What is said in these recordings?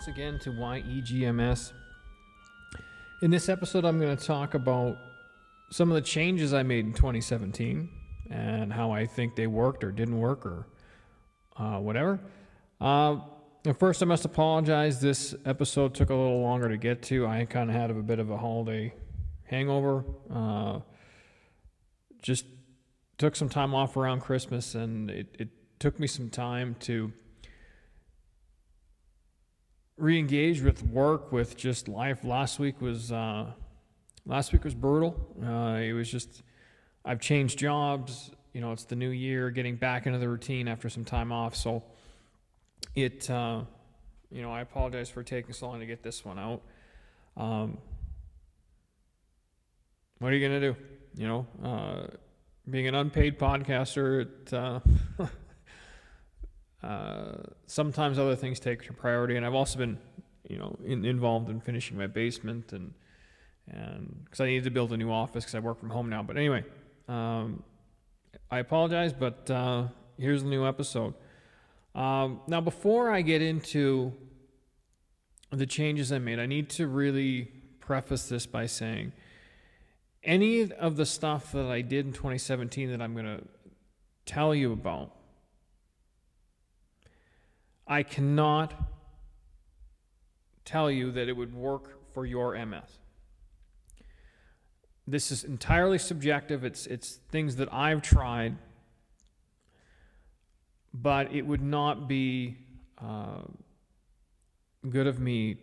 Once again to YEGMS. In this episode, I'm going to talk about some of the changes I made in 2017 and how I think they worked or didn't work or uh, whatever. Uh, first, I must apologize. This episode took a little longer to get to. I kind of had a bit of a holiday hangover. Uh, just took some time off around Christmas, and it, it took me some time to re-engage with work, with just life. Last week was uh, last week was brutal. Uh, it was just I've changed jobs. You know, it's the new year, getting back into the routine after some time off. So it, uh, you know, I apologize for taking so long to get this one out. Um, what are you gonna do? You know, uh, being an unpaid podcaster, it, uh, sometimes other things take priority, and I've also been, you know, in, involved in finishing my basement and and because I needed to build a new office because I work from home now. But anyway, um, I apologize, but uh, here's the new episode. Um, now, before I get into the changes I made, I need to really preface this by saying any of the stuff that I did in 2017 that I'm going to tell you about I cannot tell you that it would work for your MS. This is entirely subjective. It's, it's things that I've tried, but it would not be uh, good of me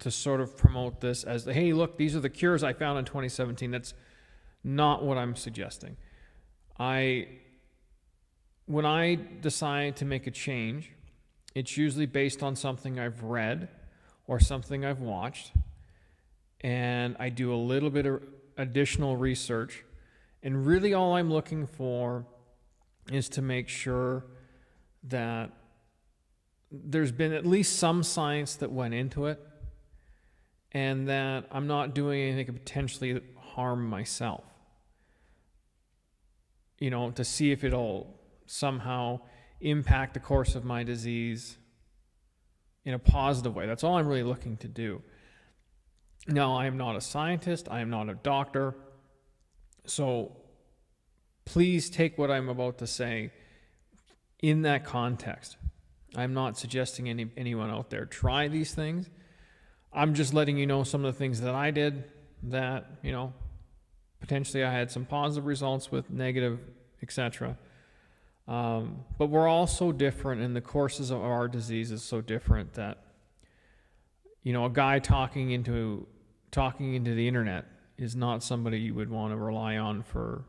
to sort of promote this as, hey, look, these are the cures I found in 2017. That's not what I'm suggesting. I, when I decide to make a change, it's usually based on something I've read or something I've watched. And I do a little bit of additional research. And really, all I'm looking for is to make sure that there's been at least some science that went into it and that I'm not doing anything to potentially harm myself. You know, to see if it'll somehow impact the course of my disease in a positive way. That's all I'm really looking to do. Now, I am not a scientist, I am not a doctor. So please take what I'm about to say in that context. I'm not suggesting any, anyone out there try these things. I'm just letting you know some of the things that I did that, you know, potentially I had some positive results with, negative, etc. Um, but we're all so different, and the courses of our disease is so different that you know a guy talking into talking into the internet is not somebody you would want to rely on for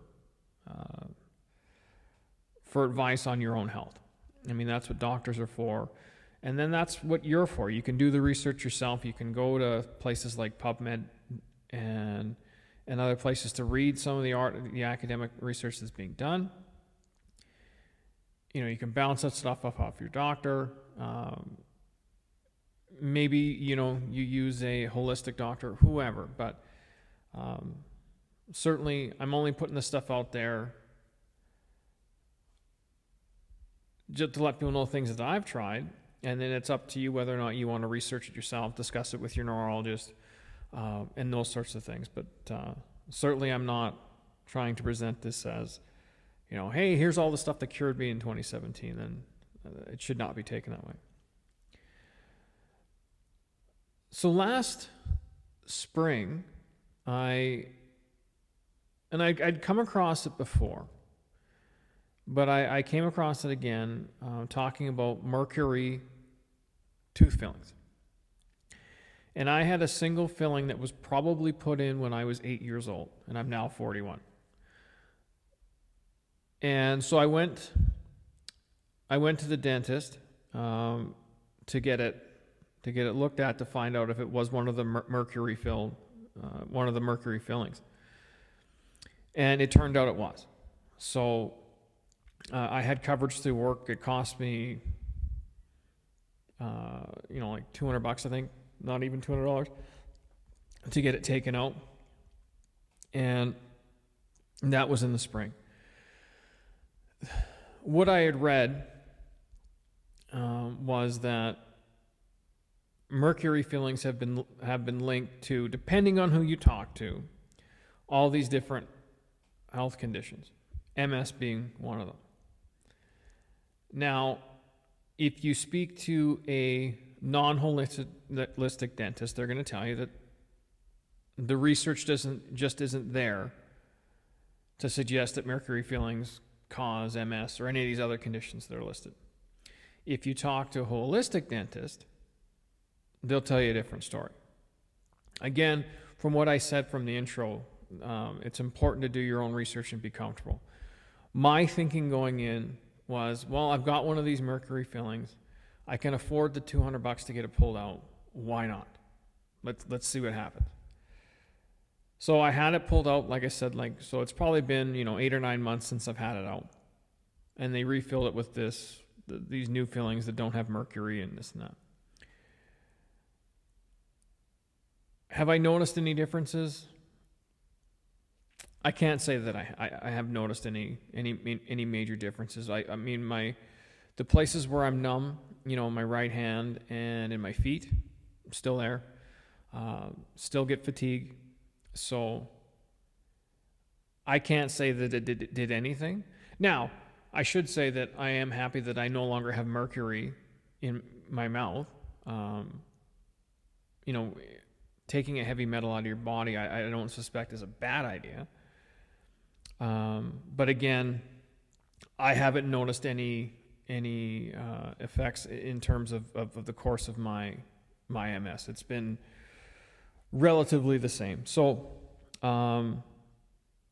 uh, for advice on your own health. I mean, that's what doctors are for. And then that's what you're for. You can do the research yourself. You can go to places like PubMed and and other places to read some of the art the academic research that's being done you know, you can bounce that stuff off off your doctor. Um, maybe you know you use a holistic doctor, whoever. But um, certainly, I'm only putting this stuff out there just to let people know things that I've tried, and then it's up to you whether or not you want to research it yourself, discuss it with your neurologist, uh, and those sorts of things. But uh, certainly, I'm not trying to present this as you know, hey, here's all the stuff that cured me in 2017, then uh, it should not be taken that way. So last spring, I, and I, would come across it before, but I, I came across it again uh, talking about mercury tooth fillings. And I had a single filling that was probably put in when I was eight years old, and I'm now 41. And so I went, I went to the dentist um, to get it to get it looked at to find out if it was one of the mer- mercury filled, uh, one of the mercury fillings. And it turned out it was. So uh, I had coverage through work. It cost me, uh, you know, like 200 bucks, I think, not even $200 to get it taken out. And that was in the spring what I had read um, was that mercury fillings have been have been linked to, depending on who you talk to, all these different health conditions. MS being one of them. Now, if you speak to a non holistic dentist, they're going to tell you that the research doesn't just isn't there to suggest that mercury fillings cause MS or any of these other conditions that are listed. If you talk to a holistic dentist, they'll tell you a different story. Again, from what I said from the intro, um, it's important to do your own research and be comfortable. My thinking going in was, well, I've got one of these mercury fillings. I can afford the 200 bucks to get it pulled out. Why not? Let's let's see what happens. So I had it pulled out, like I said, like so it's probably been you know eight or nine months since I've had it out, and they refilled it with this these new fillings that don't have mercury and this and that. Have I noticed any differences? I can't say that I, I, I, have noticed any any any major differences. I, I mean my the places where I'm numb, you know, my right hand and in my feet, still there. Uh, still get fatigue, so I can't say that it did, did anything. Now I should say that I am happy that I no longer have mercury in my mouth. Um, you know, taking a heavy metal out of your body, I, I don't suspect is a bad idea. Um, but again, I haven't noticed any any uh, effects in terms of, of, of, the course of my my MS. It's been relatively the same. So um,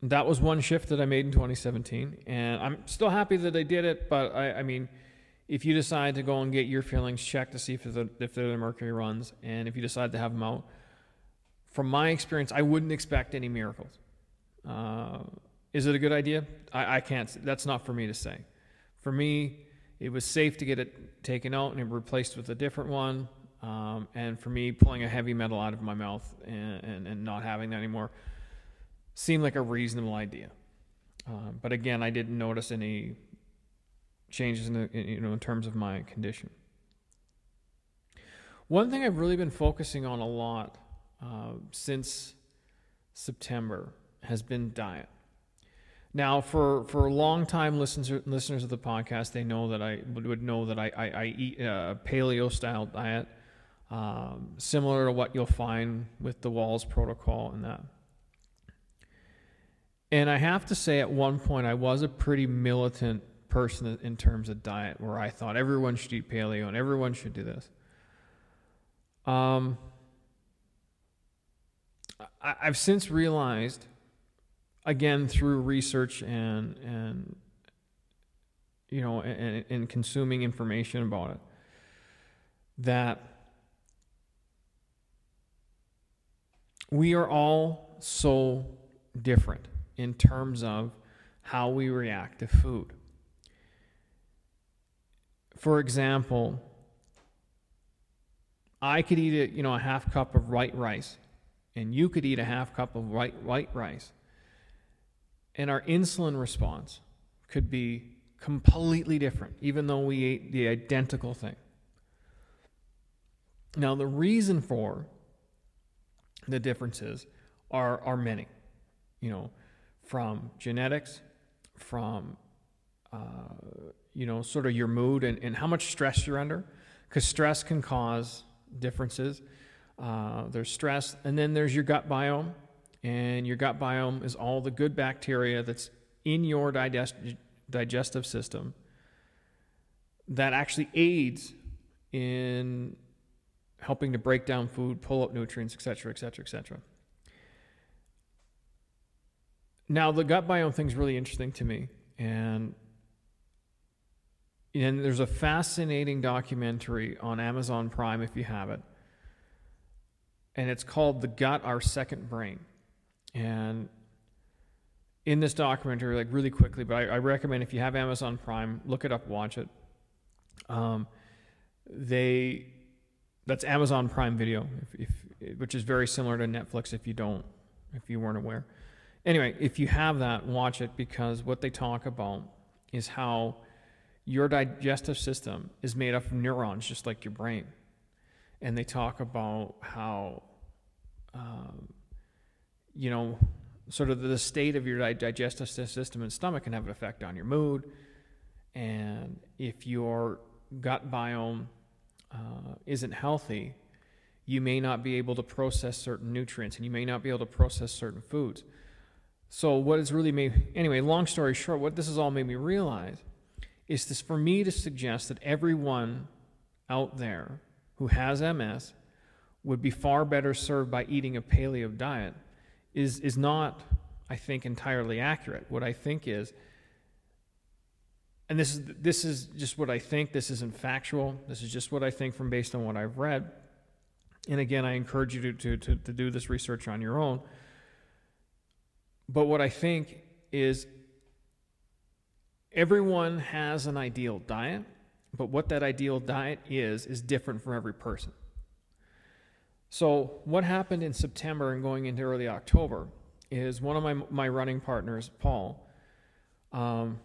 that was one shift that I made in 2017, and I'm still happy that I did it. But I, I mean, if you decide to go and get your feelings checked to see if the if the mercury runs, and if you decide to have them out, from my experience, I wouldn't expect any miracles. Uh, is it a good idea? I, I can't. That's not for me to say. For me, it was safe to get it taken out and replaced with a different one. Um, and for me, pulling a heavy metal out of my mouth and, and, and not having that anymore seemed like a reasonable idea. Um, but again, I didn't notice any changes in, the, in, you know in terms of my condition. One thing I've really been focusing on a lot uh, since September has been diet. Now, for for long-time listeners listeners of the podcast, they know that I would know that I, I, I eat a paleo style diet, um, similar to what you'll find with the Wahls protocol and that. And I have to say, at one point, I was a pretty militant person in terms of diet, where I thought everyone should eat paleo and everyone should do this. Um, I, I've since realized again through research and and you know and, and consuming information about it that we are all so different in terms of how we react to food. For example, I could eat a, you know a half cup of white rice and you could eat a half cup of white white rice and our insulin response could be completely different, even though we ate the identical thing. Now, the reason for the differences are, are many, you know, from genetics, from, uh, you know, sort of your mood and, and how much stress you're under, because stress can cause differences. Uh, there's stress, and then there's your gut biome, and your gut biome is all the good bacteria that's in your digest, digestive system that actually aids in helping to break down food, pull up nutrients, etc., etc., etc. Now, the gut biome thing is really interesting to me, and and there's a fascinating documentary on Amazon Prime if you have it, and it's called "The Gut: Our Second Brain." And in this documentary, like really quickly, but I, I, recommend if you have Amazon Prime, look it up, watch it. Um, they that's Amazon Prime Video, if, if, which is very similar to Netflix. If you don't, if you weren't aware. Anyway, if you have that, watch it because what they talk about is how your digestive system is made up of neurons just like your brain. And they talk about how, um, you know, sort of the state of your digestive system and stomach can have an effect on your mood. And if your gut biome uh, isn't healthy, you may not be able to process certain nutrients and you may not be able to process certain foods. So, what has really made, anyway, long story short, what this has all made me realize is this for me to suggest that everyone out there who has MS would be far better served by eating a paleo diet is, is not, I think, entirely accurate. What I think is, and this is, this is just what I think, this isn't factual, this is just what I think from based on what I've read. And again, I encourage you to, to, to, to do this research on your own. But what I think is everyone has an ideal diet, but what that ideal diet is, is different for every person. So, what happened in September and going into early October is one of my, my running partners, Paul, um,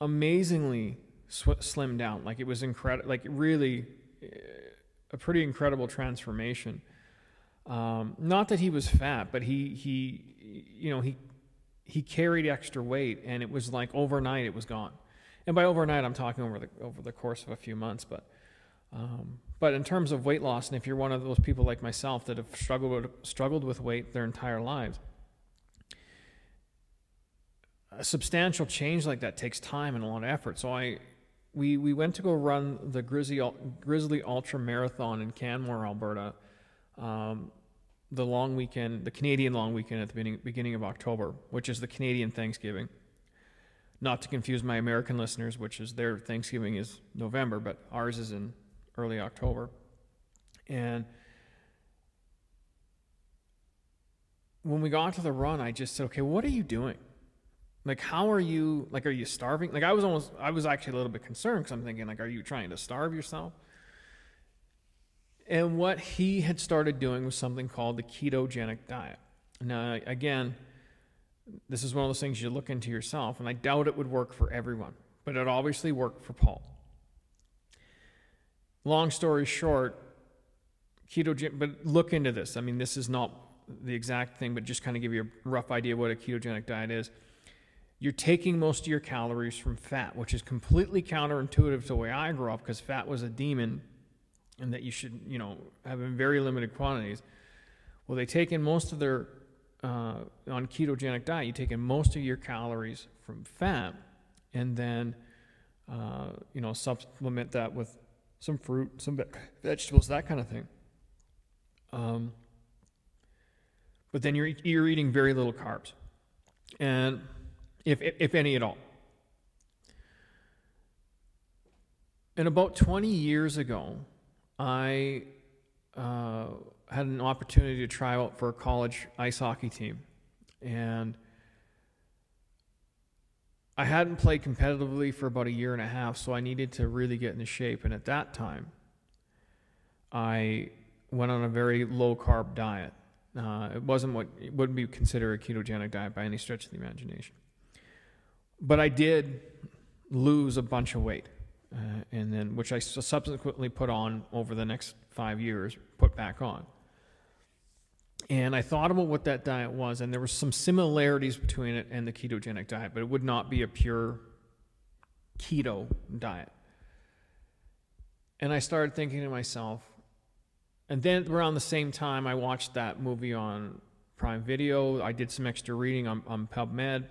amazingly sw- slimmed down. Like it was incredible, like really a pretty incredible transformation. Um, not that he was fat, but he, he, you know, he, he carried extra weight and it was like overnight it was gone. And by overnight, I'm talking over the, over the course of a few months, but um, but in terms of weight loss, and if you're one of those people like myself that have struggled with, struggled with weight their entire lives, a substantial change like that takes time and a lot of effort. So I, we, we went to go run the Grizzly, Grizzly Ultra Marathon in Canmore, Alberta, um, the long weekend, the Canadian long weekend at the beginning, beginning of October, which is the Canadian Thanksgiving. Not to confuse my American listeners, which is their Thanksgiving is November, but ours is in early October. And when we got to the run, I just said, okay, what are you doing? Like, how are you, like, are you starving? Like, I was almost, I was actually a little bit concerned because I'm thinking, like, are you trying to starve yourself? And what he had started doing was something called the ketogenic diet. Now, again, this is one of those things you look into yourself, and I doubt it would work for everyone, but it obviously worked for Paul. Long story short, ketogenic, but look into this. I mean, this is not the exact thing, but just kind of give you a rough idea what a ketogenic diet is. You're taking most of your calories from fat, which is completely counterintuitive to the way I grew up because fat was a demon and that you should, you know, have in very limited quantities. Well, they take in most of their, uh, on ketogenic diet, you take in most of your calories from fat and then, uh, you know, supplement that with some fruit, some vegetables, that kind of thing. Um, but then you're you're eating very little carbs, and if if any at all. And about 20 years ago, I uh, had an opportunity to try out for a college ice hockey team, and I hadn't played competitively for about a year and a half, so I needed to really get into shape. And at that time, I went on a very low carb diet. Uh, it wasn't what it wouldn't be considered a ketogenic diet by any stretch of the imagination. But I did lose a bunch of weight, uh, and then which I subsequently put on over the next five years, put back on. And I thought about what that diet was, and there were some similarities between it and the ketogenic diet, but it would not be a pure keto diet. And I started thinking to myself, and then around the same time, I watched that movie on Prime Video. I did some extra reading on, on PubMed.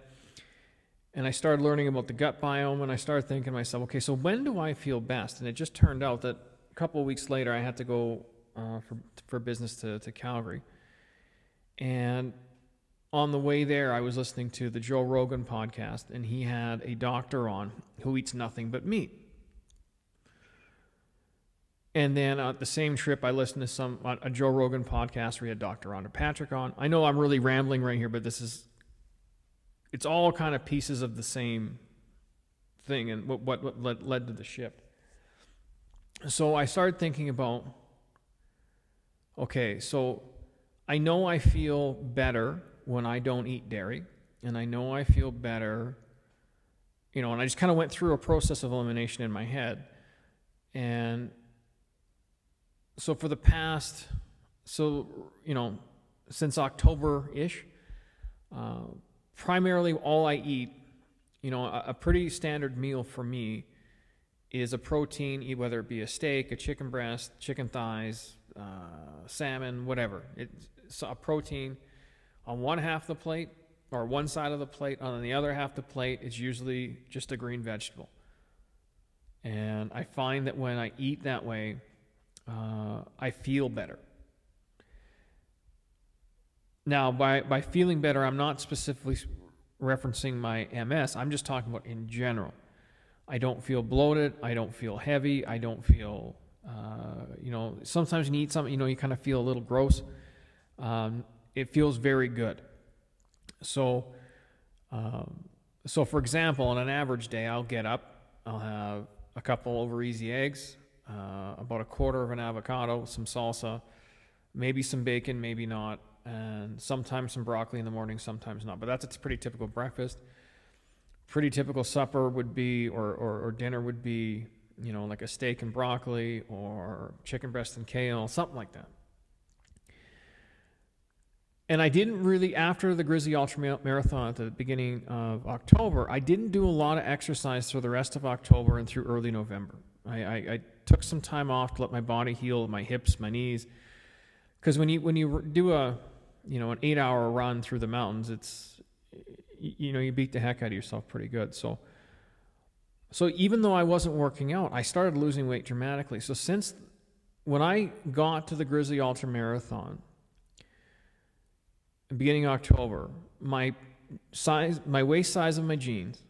And I started learning about the gut biome, and I started thinking to myself, okay, so when do I feel best? And it just turned out that a couple of weeks later, I had to go uh, for, for business to, to Calgary. And on the way there, I was listening to the Joe Rogan podcast, and he had a doctor on who eats nothing but meat. And then at the same trip, I listened to some a Joe Rogan podcast where he had Dr. Rhonda Patrick on. I know I'm really rambling right here, but this is it's all kind of pieces of the same thing and what, what, what led, led to the shift. So I started thinking about okay, so I know I feel better when I don't eat dairy, and I know I feel better you know, and I just kind of went through a process of elimination in my head. And so for the past, so, you know, since October ish, uh, primarily all I eat, you know, a, a, pretty standard meal for me is a protein, whether it be a steak, a chicken breast, chicken thighs, uh, salmon, whatever. It's a protein on one half of the plate or one side of the plate. On the other half the plate is usually just a green vegetable. And I find that when I eat that way, uh, I feel better. Now, by, by feeling better, I'm not specifically referencing my MS. I'm just talking about in general. I don't feel bloated. I don't feel heavy. I don't feel, uh, you know, sometimes you eat something, you know, you kind of feel a little gross. Um, it feels very good. So, um, so for example, on an average day, I'll get up, I'll have a couple over easy eggs, uh, about a quarter of an avocado, some salsa, maybe some bacon, maybe not, and sometimes some broccoli in the morning, sometimes not. But that's a pretty typical breakfast. Pretty typical supper would be, or, or, or dinner would be, you know, like a steak and broccoli or chicken breast and kale, something like that. And I didn't really, after the Grizzly Ultra Marathon at the beginning of October, I didn't do a lot of exercise for the rest of October and through early November. I, I, I took some time off to let my body heal, my hips, my knees. Because when you when you do a you know an eight hour run through the mountains, it's you know you beat the heck out of yourself pretty good. So so even though I wasn't working out, I started losing weight dramatically. So since when I got to the Grizzly Ultra Marathon, beginning October, my size, my waist size of my jeans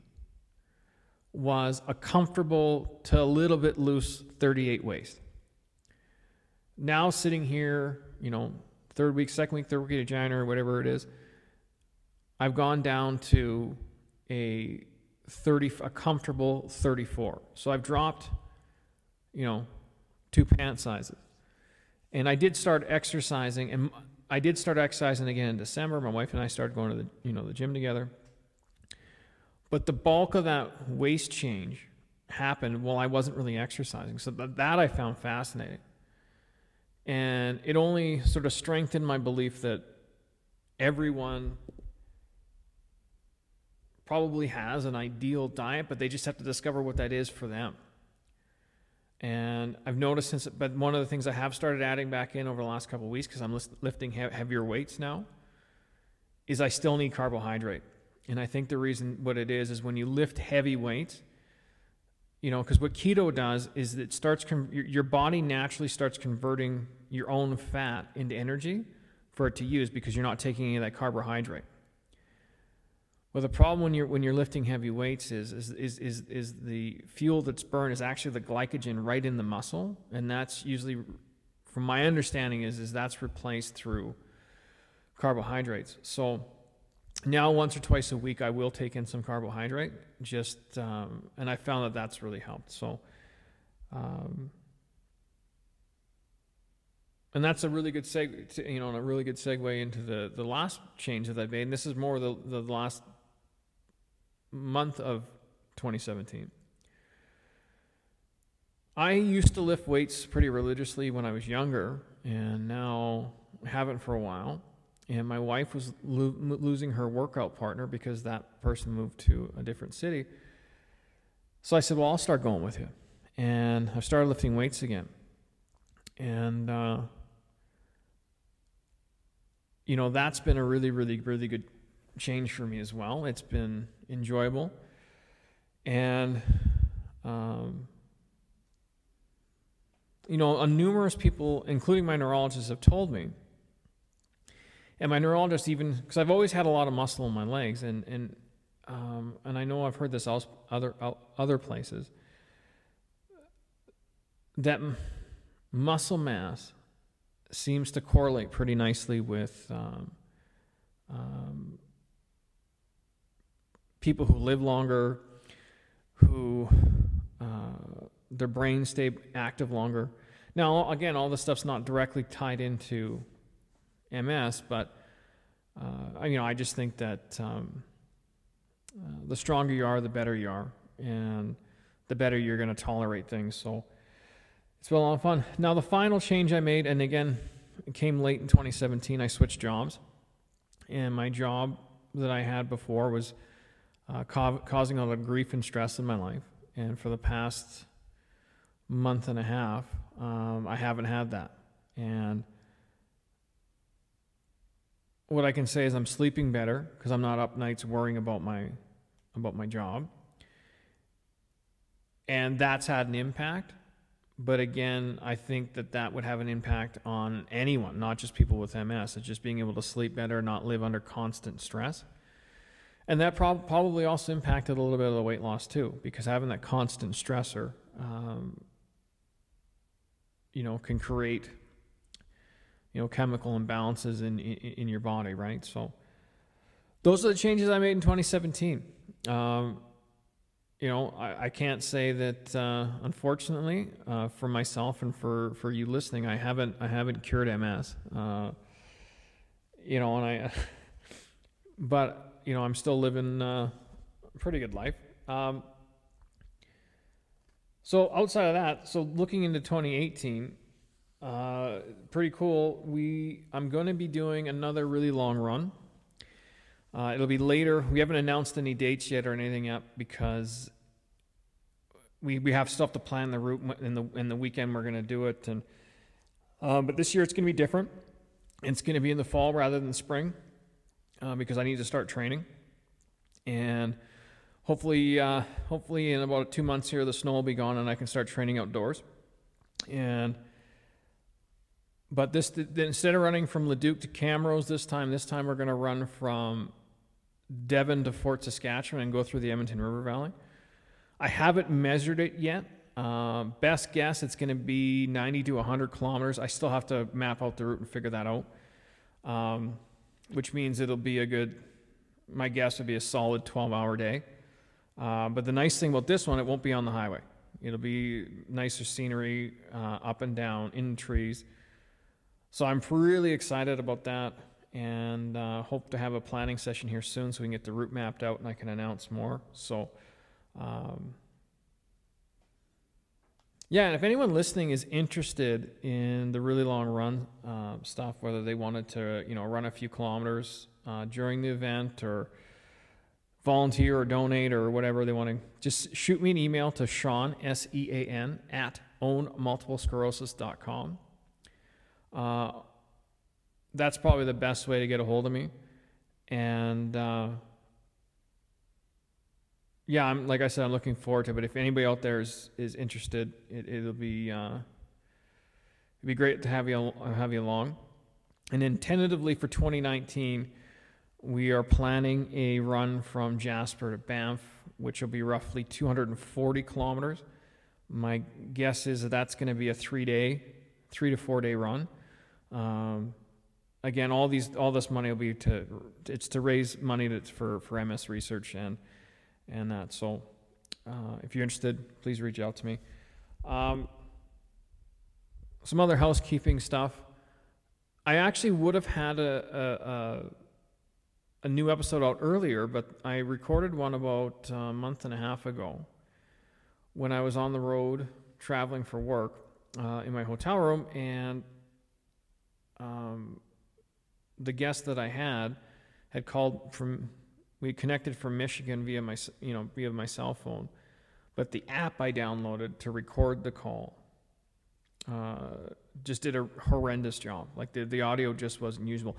was a comfortable to a little bit loose 38 waist. Now sitting here, you know, third week, second week, third week of January, whatever it is, I've gone down to a 30, a comfortable 34. So I've dropped, you know, two pant sizes. And I did start exercising, and I did start exercising again in December. My wife and I started going to the you know the gym together. But the bulk of that waist change happened while I wasn't really exercising. So that I found fascinating. And it only sort of strengthened my belief that everyone probably has an ideal diet, but they just have to discover what that is for them. And I've noticed since, but one of the things I have started adding back in over the last couple of weeks, because I'm lifting heavier weights now, is I still need carbohydrate. And I think the reason what it is is when you lift heavy weights, you know, because what keto does is it starts, con- your body naturally starts converting your own fat into energy for it to use because you're not taking any of that carbohydrate. Well, the problem when you're when you're lifting heavy weights is is is is, is the fuel that's burned is actually the glycogen right in the muscle, and that's usually, from my understanding, is is that's replaced through carbohydrates. So now once or twice a week I will take in some carbohydrate, just um, and I found that that's really helped. So. Um, and that's a really good seg, you know, a really good segue into the, the last change that I've made. And this is more the, the last month of 2017. I used to lift weights pretty religiously when I was younger, and now haven't for a while. And my wife was lo- losing her workout partner because that person moved to a different city. So I said, Well, I'll start going with you. And I started lifting weights again. And, uh, you know, that's been a really, really, really good change for me as well. It's been enjoyable. And, um, you know, numerous people, including my neurologist, have told me, and my neurologist even, because I've always had a lot of muscle in my legs, and, and, um, and I know I've heard this else, other, other places, that muscle mass seems to correlate pretty nicely with um, um, people who live longer, who uh, their brains stay active longer. Now, again, all this stuff's not directly tied into MS, but uh, you know, I just think that um, uh, the stronger you are, the better you are, and the better you're going to tolerate things. So it's been a lot of fun. Now, the final change I made, and again, it came late in 2017, I switched jobs. And my job that I had before was uh, ca- causing a lot of grief and stress in my life. And for the past month and a half, um, I haven't had that. And what I can say is I'm sleeping better because I'm not up nights worrying about my about my job. And that's had an impact. But again, I think that that would have an impact on anyone, not just people with MS. It's just being able to sleep better, not live under constant stress. And that prob- probably also impacted a little bit of the weight loss too, because having that constant stressor, um, you know, can create, you know, chemical imbalances in, in, in your body, right? So those are the changes I made in 2017. Um, you know, I, I can't say that uh, unfortunately uh, for myself and for, for you listening, I haven't I haven't cured MS. Uh, you know, and I, but you know, I'm still living uh, a pretty good life. Um, so outside of that, so looking into 2018, uh, pretty cool. We I'm going to be doing another really long run. Uh, it'll be later. We haven't announced any dates yet or anything yet because we, we have stuff to plan the route in the in the weekend. We're going to do it, and um, but this year it's going to be different. It's going to be in the fall rather than spring uh, because I need to start training, and hopefully uh, hopefully in about two months here the snow will be gone and I can start training outdoors, and. But this, instead of running from Leduc to Camrose this time, this time we're going to run from Devon to Fort Saskatchewan and go through the Edmonton River Valley. I haven't measured it yet. Uh, best guess, it's going to be 90 to 100 kilometers. I still have to map out the route and figure that out, um, which means it'll be a good, my guess would be a solid 12 hour day. Uh, but the nice thing about this one, it won't be on the highway. It'll be nicer scenery uh, up and down in trees. So I'm really excited about that and uh, hope to have a planning session here soon so we can get the route mapped out and I can announce more. So, um, yeah, and if anyone listening is interested in the really long run uh, stuff, whether they wanted to, you know, run a few kilometers uh, during the event or volunteer or donate or whatever they want to, just shoot me an email to Sean, S E A N, at ownmultiplesclerosis.com. Uh, that's probably the best way to get a hold of me. And uh, yeah, I'm like I said, I'm looking forward to it. But if anybody out there is, is interested, it, will be uh, it'd be great to have you have you along. And then tentatively for 2019, we are planning a run from Jasper to Banff, which will be roughly 240 kilometers. My guess is that that's going to be a three day, three to four day run. Um, again, all these, all this money will be to, it's to raise money to, for, for MS research and, and that. So, uh, if you're interested, please reach out to me. Um, some other housekeeping stuff. I actually would have had a, a, a, a, new episode out earlier, but I recorded one about a month and a half ago when I was on the road traveling for work uh, in my hotel room, and um, the guest that I had had called from we connected from Michigan via my you know via my cell phone, but the app I downloaded to record the call uh, just did a horrendous job. Like the the audio just wasn't usable.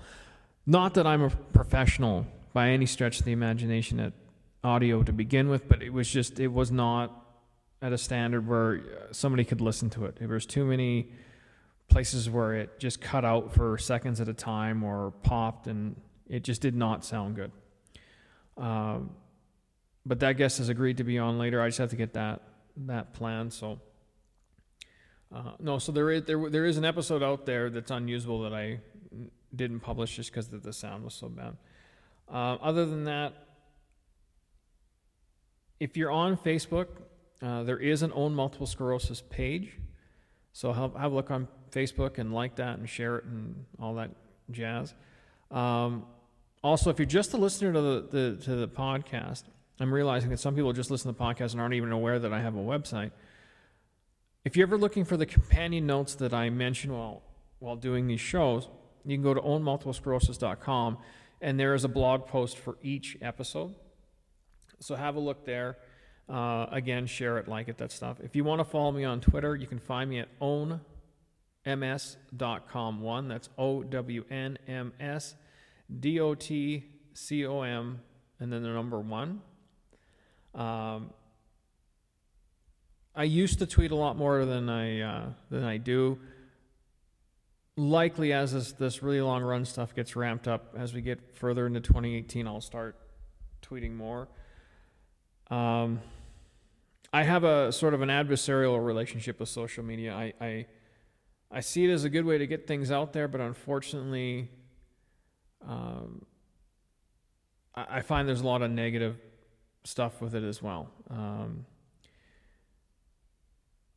Not that I'm a professional by any stretch of the imagination at audio to begin with, but it was just it was not at a standard where somebody could listen to it. There was too many places where it just cut out for seconds at a time or popped, and it just did not sound good. Um, but that guest has agreed to be on later. I just have to get that that plan. So uh, no, so there is there there is an episode out there that's unusable that I didn't publish just because the sound was so bad. Uh, other than that, if you're on Facebook, uh, there is an own multiple sclerosis page. So have, have a look on Facebook and like that and share it and all that jazz. Um, also, if you're just a listener to the, the, to the podcast, I'm realizing that some people just listen to the podcast and aren't even aware that I have a website. If you're ever looking for the companion notes that I mention while while doing these shows, you can go to ownmultiplesclerosis.com and there is a blog post for each episode. So have a look there. Uh, again, share it, like it, that stuff. If you want to follow me on Twitter, you can find me at ownms.com one. That's O W N M S D O T C O M and then the number one. Um, I used to tweet a lot more than I uh, than I do. Likely, as this, this really long run stuff gets ramped up, as we get further into 2018, I'll start tweeting more. Um, I have a sort of an adversarial relationship with social media. I, I I see it as a good way to get things out there, but unfortunately, um, I, I find there's a lot of negative stuff with it as well. Um,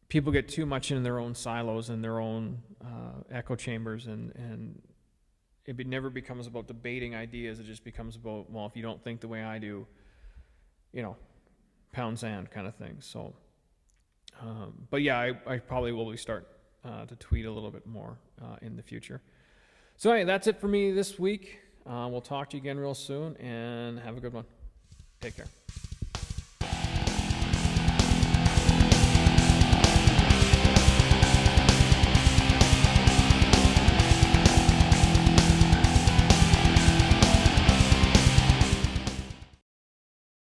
people get too much in their own silos and their own uh, echo chambers, and and it never becomes about debating ideas. It just becomes about well, if you don't think the way I do, you know, pound sand kind of thing. So, um, but yeah, I, I probably will start uh, to tweet a little bit more uh, in the future. So anyway, that's it for me this week. Uh, we'll talk to you again real soon, and have a good one. Take care.